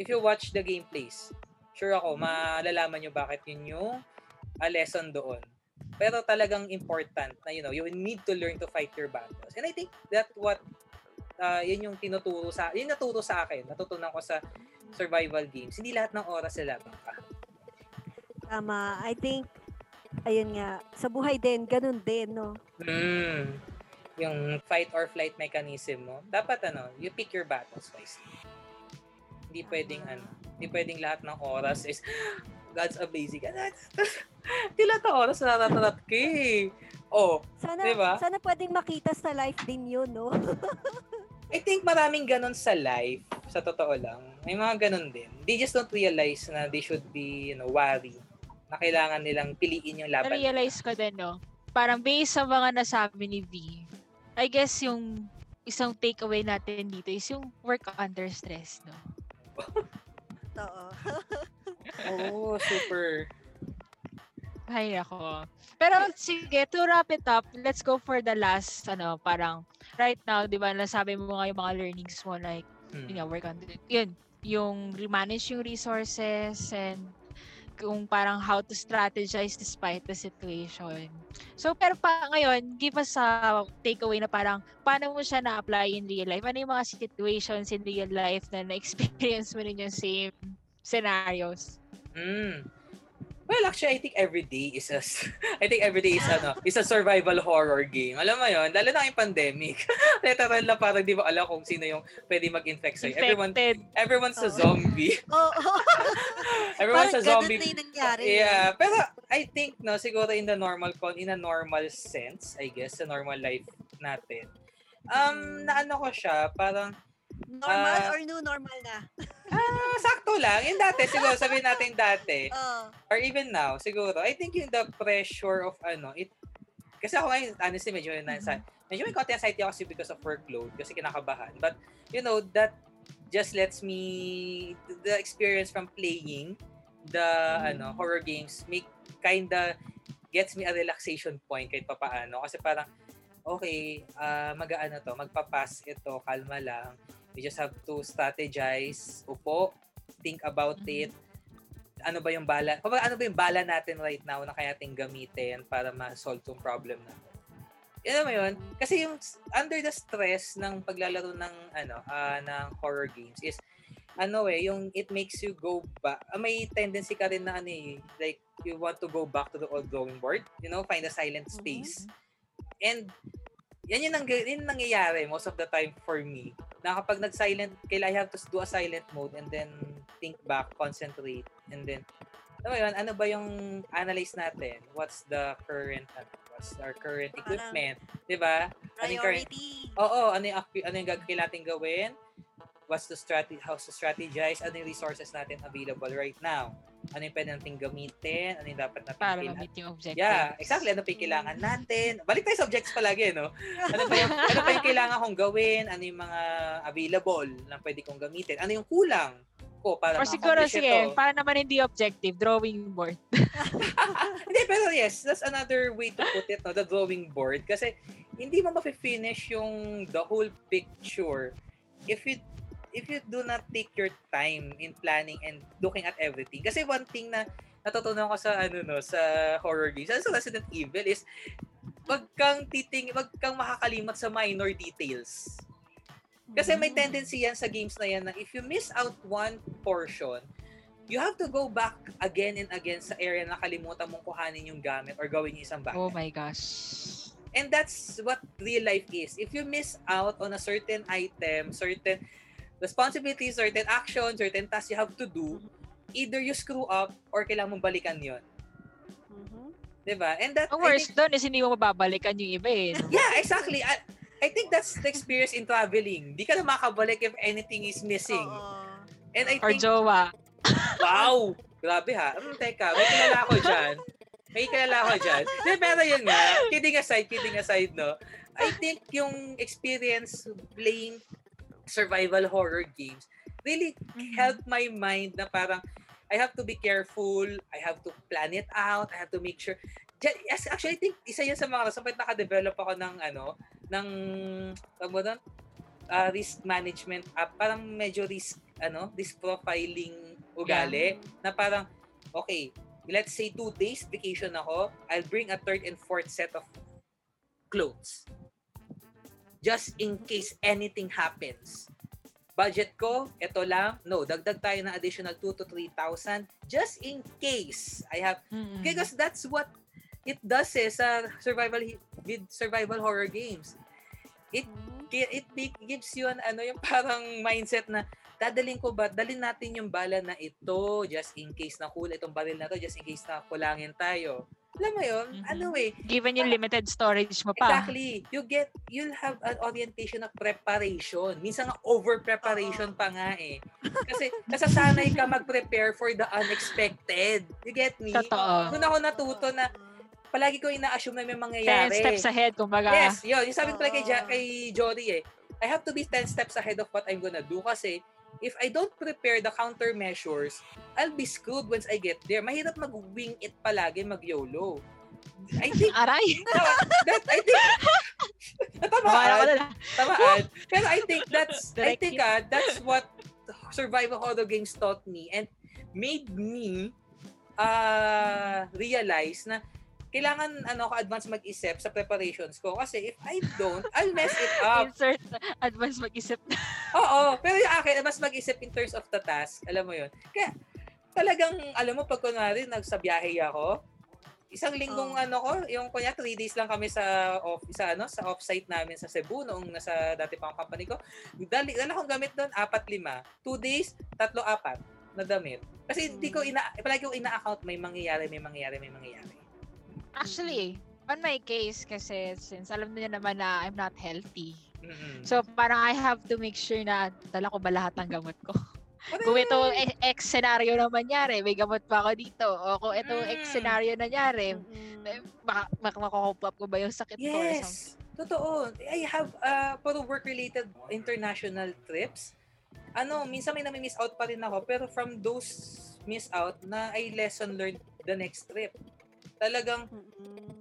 if you watch the gameplays. Sure ako, malalaman nyo bakit yun yung a lesson doon. Pero talagang important na, you know, you need to learn to fight your battles. And I think that what, uh, yun yung tinuturo sa, yun naturo sa akin, natutunan ko sa survival games. Hindi lahat ng oras sa laban ka. Tama. I think, ayun nga, sa buhay din, ganun din, no? Mm. Yung fight or flight mechanism mo, dapat ano, you pick your battles wisely. Hindi pwedeng ano, hindi pwedeng lahat ng oras is God's amazing. Hindi lahat ng oras natatarat ka eh. Oh, Sana, Diba? sana pwedeng makita sa life din yun, no? I think maraming ganun sa life, sa totoo lang. May mga ganun din. They just don't realize na they should be, you know, worry na kailangan nilang piliin yung laban. Na-realize ko din, no? Parang based sa mga nasabi ni V, I guess yung isang takeaway natin dito is yung work under stress, no? Oo. Oo, super. Ay, ako. Pero sige, to wrap it up, let's go for the last, ano, parang, right now, di ba, nasabi mo nga yung mga learnings mo, like, Hmm. yun nga, work on it. Yun, yung manage yung resources and kung parang how to strategize despite the situation. So, pero pa ngayon, give us a takeaway na parang paano mo siya na-apply in real life? Ano yung mga situations in real life na na-experience mo rin yung same scenarios? Mm. Well, actually, I think every day is a, I think every day is ano, is a survival horror game. Alam mo yon, lalo na yung pandemic. Literal na parang di ba alam kung sino yung pwede mag-infect sa'yo. Everyone, everyone's a Oo. zombie. Everyone's a Parang ganun zombie. na yung nangyari. Yeah, pero I think no siguro in the normal con in a normal sense, I guess, sa normal life natin. Um, naano ko siya, parang, Normal Ah. or new normal na? ah, sakto lang. Yung dati, siguro, sabihin natin dati, Oh. or even now, siguro, I think yung the pressure of ano, it, kasi ako ngayon, honestly, medyo, mm medyo may konti anxiety ako kasi because of workload, kasi kinakabahan. But, you know, that just lets me, the experience from playing the, ano, horror games, make, kinda, gets me a relaxation point kahit papaano. Kasi parang, okay, uh, mag-ano to, magpapas ito, kalma lang. We just have to strategize, upo, think about Mhm. it, ano ba yung bala, ano ba yung bala natin right now na kaya ating gamitin para ma-solve yung problem natin. Yan mo yun? Kasi yung under the stress ng paglalaro ng ano ah, ng horror games is ano eh, yung it makes you go back. ah, may tendency ka rin na ano eh, like you want to go back to the old drawing board, you know, find a silent Mhm. space. And yan yung, nang, yun yung nangyayari most of the time for me. Na kapag nag-silent, kailangan I have to do a silent mode and then think back, concentrate, and then, ano ba yun, ano ba yung analyze natin? What's the current, ano, what's our current equipment? Di ba? Ano yung current- Priority. Oo, ano yung, ano yung kailangan natin gawin? What's the strategy, how to strategize? Ano yung resources natin available right now? Ano yung pwede natin gamitin? Ano yung dapat natin Para ma-meet yung objective. Yeah, exactly. Ano pa yung kailangan natin? Balik tayo sa objects palagi, no? Ano pa yung, ano pa yung kailangan kong gawin? Ano yung mga available na pwede kong gamitin? Ano yung kulang ko para Or siguro, sige, ito? para naman hindi objective, drawing board. Hindi, pero yes, that's another way to put it, no? The drawing board. Kasi hindi mo mafe-finish yung the whole picture if you if you do not take your time in planning and looking at everything. Kasi one thing na natutunan ko sa ano no sa horror games, sa Resident Evil is wag kang titing, wag kang makakalimot sa minor details. Kasi may tendency yan sa games na yan na if you miss out one portion, you have to go back again and again sa area na nakalimutan mong kuhanin yung gamit or gawin yung isang bagay. Oh my gosh. And that's what real life is. If you miss out on a certain item, certain responsibility, certain action, certain task you have to do, either you screw up or kailangan mong balikan yon, Mhm. 'Di ba? And that Ang worst doon is hindi mo mababalikan yung iba eh. no? Yeah, exactly. I, I think that's the experience in traveling. Di ka na makabalik if anything is missing. Oo. And I Or think, jowa. wow! Grabe ha. Hmm, teka, may kilala ako dyan. May kilala ako dyan. Di, pero yun nga, kidding aside, kidding aside, no? I think yung experience playing survival horror games really Mhm. helped my mind na parang I have to be careful, I have to plan it out, I have to make sure. Yes, actually, I think isa yan sa mga rason ba't naka-develop ako ng ano, ng, tawag mo doon? Ah, risk management app. Parang medyo risk, ano, risk profiling ugali. Na parang, okay, let's say two days vacation ako, I'll bring a third and fourth set of clothes. Just in case anything happens. Budget ko, ito lang. No, dagdag tayo ng additional 2 to 3,000 just in case I have Mm-mm. because that's what it does eh sa survival with survival horror games. It Mhm. gi- it gives you an ano yung parang mindset na dadalhin ko ba dalhin natin yung bala na ito just in case na hula itong baril na to just in case na kulangin tayo. Alam mo yun? Mhm. Ano eh, Given yung limited storage mo pa. Exactly. You get, you'll have an orientation of preparation. Minsan nga over preparation pa nga eh. Kasi nasasanay ka mag-prepare for the unexpected. You get me? Totoo. Doon ako natuto na palagi ko ina-assume na may 10 mangyayari. steps ahead, kumbaga. Yes, yun. Yung sabi ko pala kay, Ja- kay Jory eh. I have to be 10 steps ahead of what I'm gonna do kasi if I don't prepare the countermeasures, I'll be screwed once I get there. Mahirap mag-wing it palagi, mag-YOLO. I think Aray! that I think tamaan, tamaan. Pero I think that's I think ah, that's what survival horror games taught me and made me uh, realize na kailangan ano ko advance mag-isip sa preparations ko kasi if I don't, I'll mess it up. Insert advance mag-isip. Oo, pero yung akin, mas mag-isip in terms of the task, alam mo yun. Kaya talagang, alam mo, pag kunwari, nagsabiyahe ako, isang linggong Oo. ano ko, yung kunya, three days lang kami sa off, sa ano, sa off-site namin sa Cebu noong nasa dati pang company ko. Dali, dala kong gamit doon, apat, lima. Two days, tatlo, apat na damit. Kasi hindi ko ina, palagi ko ina-account may mangyayari, may mangyayari, may mangyayari. Actually, on my case, kasi since alam niyo naman na I'm not healthy, Mm-mm. So parang I have to make sure na dala ko ba lahat ng gamot ko. Kung ito e- X scenario na mangyari, may gamot pa ako dito. O kung ito X Mm. scenario na nangyari, Mm-mm. eh, baka mak- makukup up ko ba yung sakit ko or something. Yes. Totoo. I have uh, puro work-related international trips. Ano, minsan may nami-miss out pa rin ako, pero from those miss out na I lesson learned the next trip. Talagang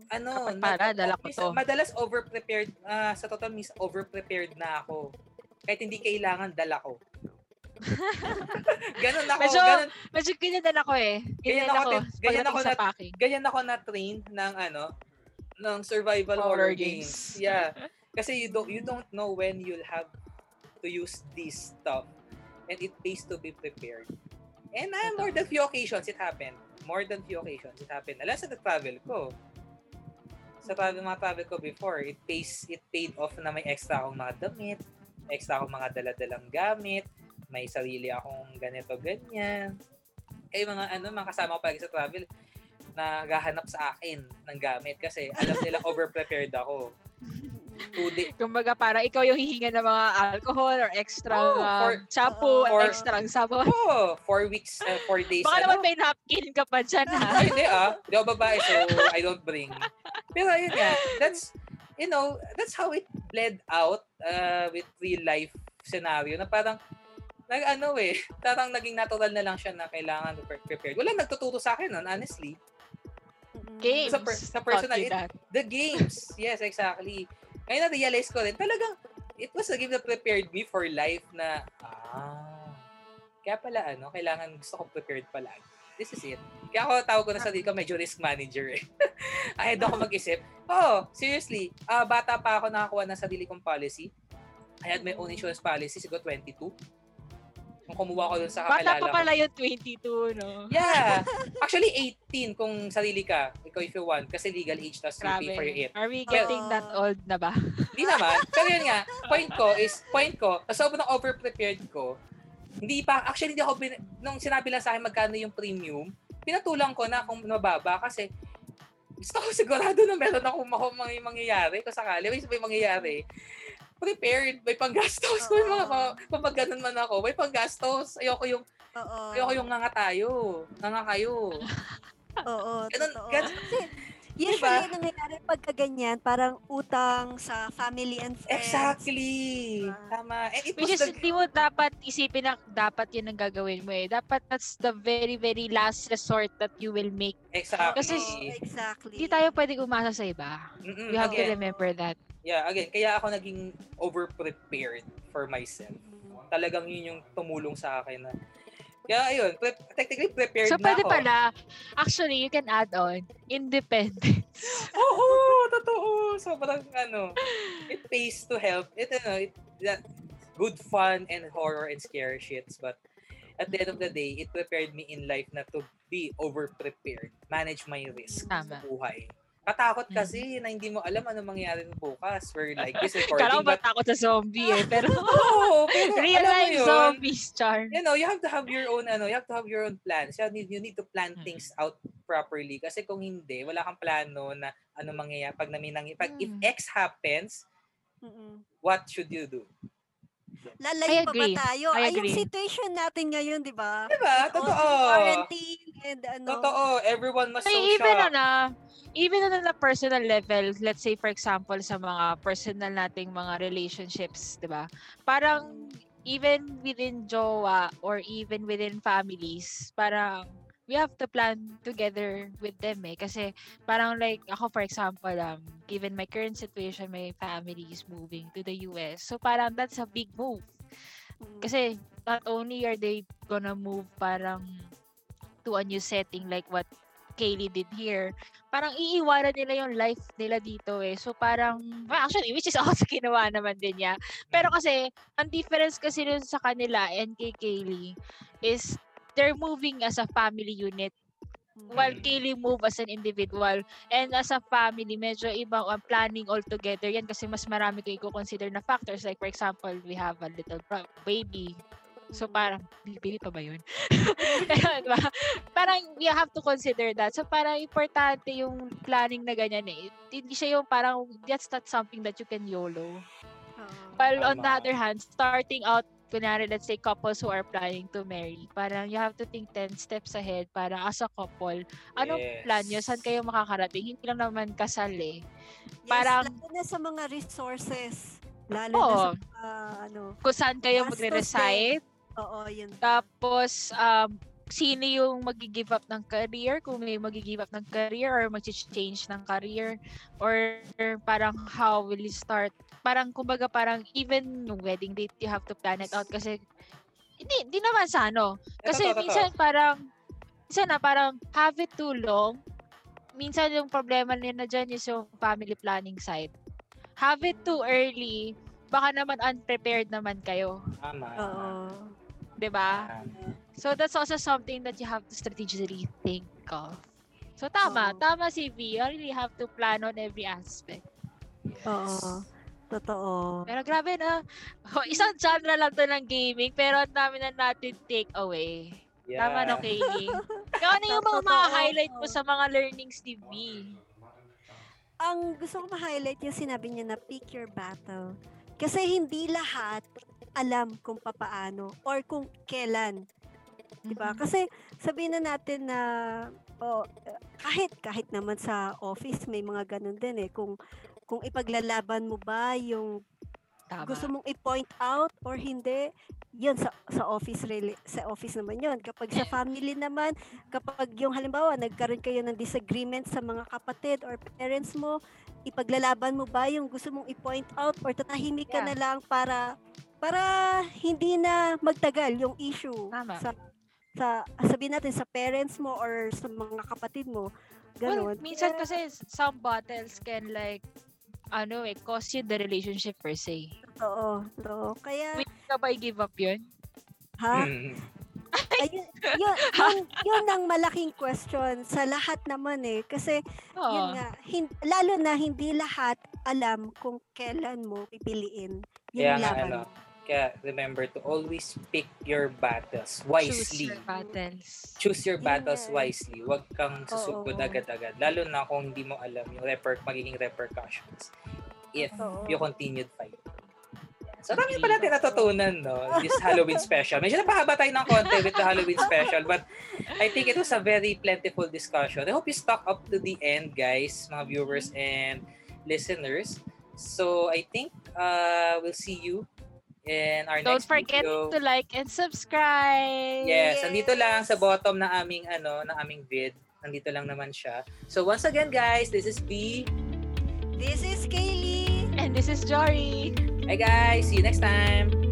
ano, para, dala ko to. Madalas over-prepared, ah, sa total miss over-prepared na ako. Kahit hindi kailangan, dala ko. ganon ako, Medyo- ganon, Medyo ganyan din ako eh. Ganyan Ganyan ako ako, ganyan ako na- packing. ganyan ako na-train ng ano, ng survival Horror horror, games. games. Yeah. Kasi you don't you don't know when you'll have to use this stuff. And it pays to be prepared. And uh, more than few occasions it happened. More than few occasions it happened. Alam sa travel ko. Sa travel, mga travel ko before, it pays it paid off na may extra akong mga damit, extra akong mga daladalang gamit, may sarili akong ganito, ganyan. Kaya mga ano, mga kasama ko palagi sa travel, na gahanap sa akin ng gamit kasi alam nila over-prepared ako. Two day, Kumbaga para ikaw yung hihinga ng mga alcohol or extra Oh, um, for- shampoo, for- extra sabon. oh, four weeks, uh, four days. Baka ano? naman may napkin ka pa dyan ha. Ay, hindi ah. Hindi ako babae, so I don't bring. Pero ayun nga, that's, you know, that's how it bled out uh, with real life scenario na parang, nag ano eh, parang naging natural na lang siya na kailangan pre- prepared. Wala nagtuturo sa akin nun, honestly. Games. Sa per- sa personal, it- that. The games. Yes, exactly. Ngayon na-realize ko rin, talagang, it was a game that prepared me for life na, ah, kaya pala ano, kailangan gusto ko prepared pala. This is it. Kaya ako tawag ko na sa ko, medyo risk manager eh. Ahead ako mag-isip. Oh, seriously, ah bata pa ako nakakuha ng sarili kong policy. I had my own insurance policy, siguro 22. Kumuha ko dun sa Bata kakilala pa ko. pala yung 22, no? Yeah. Actually, 18 kung sarili ka. Ikaw if you want. Kasi legal age, tapos you pay for Grabe. it. Are we getting that Oo. old na ba? Hindi naman. Pero yun nga, point ko is, point ko, sa sobrang over-prepared ko, hindi pa, actually hindi ako, bin, nung sinabi lang sa akin magkano yung premium, pinatulang ko na kung mababa kasi gusto ko sigurado na meron ako mga, mga mangyayari kung sakali, may, may mangyayari. Prepared, may panggastos. Kung mga, kapag ganun man ako, may panggastos. Ayoko yung, Oo. ayoko yung nga tayo. Nga kayo. Oo, Ganun, totoo. ganun, Usually, Diba? nangyayari pagka ganyan, parang utang sa family and friends. exactly. Diba? Tama. And it Which is, the, di mo dapat isipin na dapat yun ang gagawin mo eh. Dapat that's the very, very last resort that you will make. exactly. Kasi- exactly. Hindi tayo pwedeng umasa sa iba. Mm-mm, You have to again, remember that. Yeah, again, kaya ako naging over-prepared for myself. Talagang yun yung tumulong sa akin na kaya ayun, pre- technically prepared So, na pwede ako. pala, actually, you can add on, independence. Oo, totoo. Sobrang ano, it pays to help. It, ano, it, that, good fun and horror and scary shits. But at the end of the day, it prepared me in life na to be over-prepared. Manage my risk Tama. sa buhay. Katakot Mm. kasi na hindi mo alam ano mangyayari bukas. We're like this recording. Kala ko ba but, takot sa zombie eh, pero Oo, pero real life yun, zombies, Char. you know, you have to have your own ano, you have to have your own plans. You need you need to plan Mm. things out properly kasi kung hindi, wala kang plano na ano mangyayari pag namin nangy- pag if Mm. X happens, Mm-mm. what should you do? Lalayo pa ba tayo? I Ay, yung situation natin ngayon, di ba? Diba? Also, Totoo. Quarantine and ano. Totoo. Everyone must so Ay, even on a, even on a personal level, let's say for example sa mga personal nating mga relationships, 'di ba? Parang even within jowa or even within families, parang we have to plan together with them eh. Kasi parang like ako for example, um, given my current situation, my family is moving to the US. So parang that's a big move. Mm. Kasi not only are they gonna move parang to a new setting like what Kaylee did here, parang iiwanan nila yung life nila dito eh. So parang, well, actually, which is also ginawa naman din niya. Pero kasi, ang difference kasi dun sa kanila and kay Kaylee is they're moving as a family unit. Mm. while Mm. Kaylee move as an individual. And as a family medyo ibang ang planning all together yan kasi mas marami kayo consider na factors. Like for example we have a little baby. So parang baby pa ba yun? Diba? parang you have to consider that. So parang importante yung planning na ganyan eh. Hindi siya yung parang that's not something that you can YOLO. Oo. While on the other hand, starting out, kunyari, let's say couples who are planning to marry, parang you have to think 10 steps ahead para as a couple, anong Yes. plan nyo? Saan kayo makakarating? Hindi lang naman kasal eh. Yes, Parang- lalo na sa mga resources. Lalo na Oo. sa mga, ano, Kung saan kayo Gastos magre-reside, oo, yun. tapos um, sino yung mag-give up ng career, kung may mag-give up ng career or mag-change ng career, or parang how will you start parang kumbaga parang even yung wedding date you have to plan it out kasi hindi hindi naman sa ano kasi Totoo, totoo. minsan parang minsan na parang have it too long minsan yung problema nila dyan is yung family planning side have it too early baka naman unprepared naman kayo Tama. Oo. 'di ba Tama. So that's also something that you have to strategically think of so tama Oo. tama si V you really have to plan on every aspect Oo. Totoo. Pero grabe na. Oh, isang genre lang to ng gaming, pero ang dami na natin take away. Yeah. Tama no, Kaylee? Ikaw ano yung mga ma-highlight mo sa mga learnings ni V? Ang gusto ko ma-highlight yung sinabi niya na pick your battle. Kasi hindi lahat alam kung papaano or kung kailan. Diba? Kasi sabihin na natin na oh, kahit kahit naman sa office may mga ganun din eh kung kung ipaglalaban mo ba yung Tama. gusto mong i-point out or hindi, yun sa sa office rela- sa office naman yun. Kapag sa family naman, kapag yung halimbawa nagkaroon kayo ng disagreement sa mga kapatid or parents mo, ipaglalaban mo ba yung gusto mong i-point out or tatahimik ka Yeah. na lang para para hindi na magtagal yung issue Tama. sa sa sabihin natin sa parents mo or sa mga kapatid mo. Well, Ganun. minsan Kaya- kasi some battles can like ano eh, cost you the relationship per se. Oo, oo. Kaya, Willing ka ba i-give up yun? ha? Mm. Ayun, yun, yun, yun ang malaking question sa lahat naman eh. Kasi, Oo. yun nga, hin- lalo na hindi lahat alam kung kailan mo pipiliin yung nga, laban. ano, Kaya remember to always pick your battles Choose wisely. your battles. Choose your battles eh. wisely. Huwag kang susugod Oo. agad-agad. Lalo na kung hindi mo alam yung reper magiging repercussions if Oo. you continued fighting. So, dami Agree. pa natin natutunan, no? This Halloween special. Medyo napahaba tayo ng konti with the Halloween special, but I think it was a very plentiful discussion. I hope you stuck up to the end, guys, mga viewers and listeners. So, I think uh, we'll see you in our Don't next forget video. to like and subscribe. Yes, andito lang sa bottom ng aming ano, ng aming vid. Nandito lang naman siya. So once again guys, this is B. This is Kaylee! And this is Jory. Bye guys, see you next time.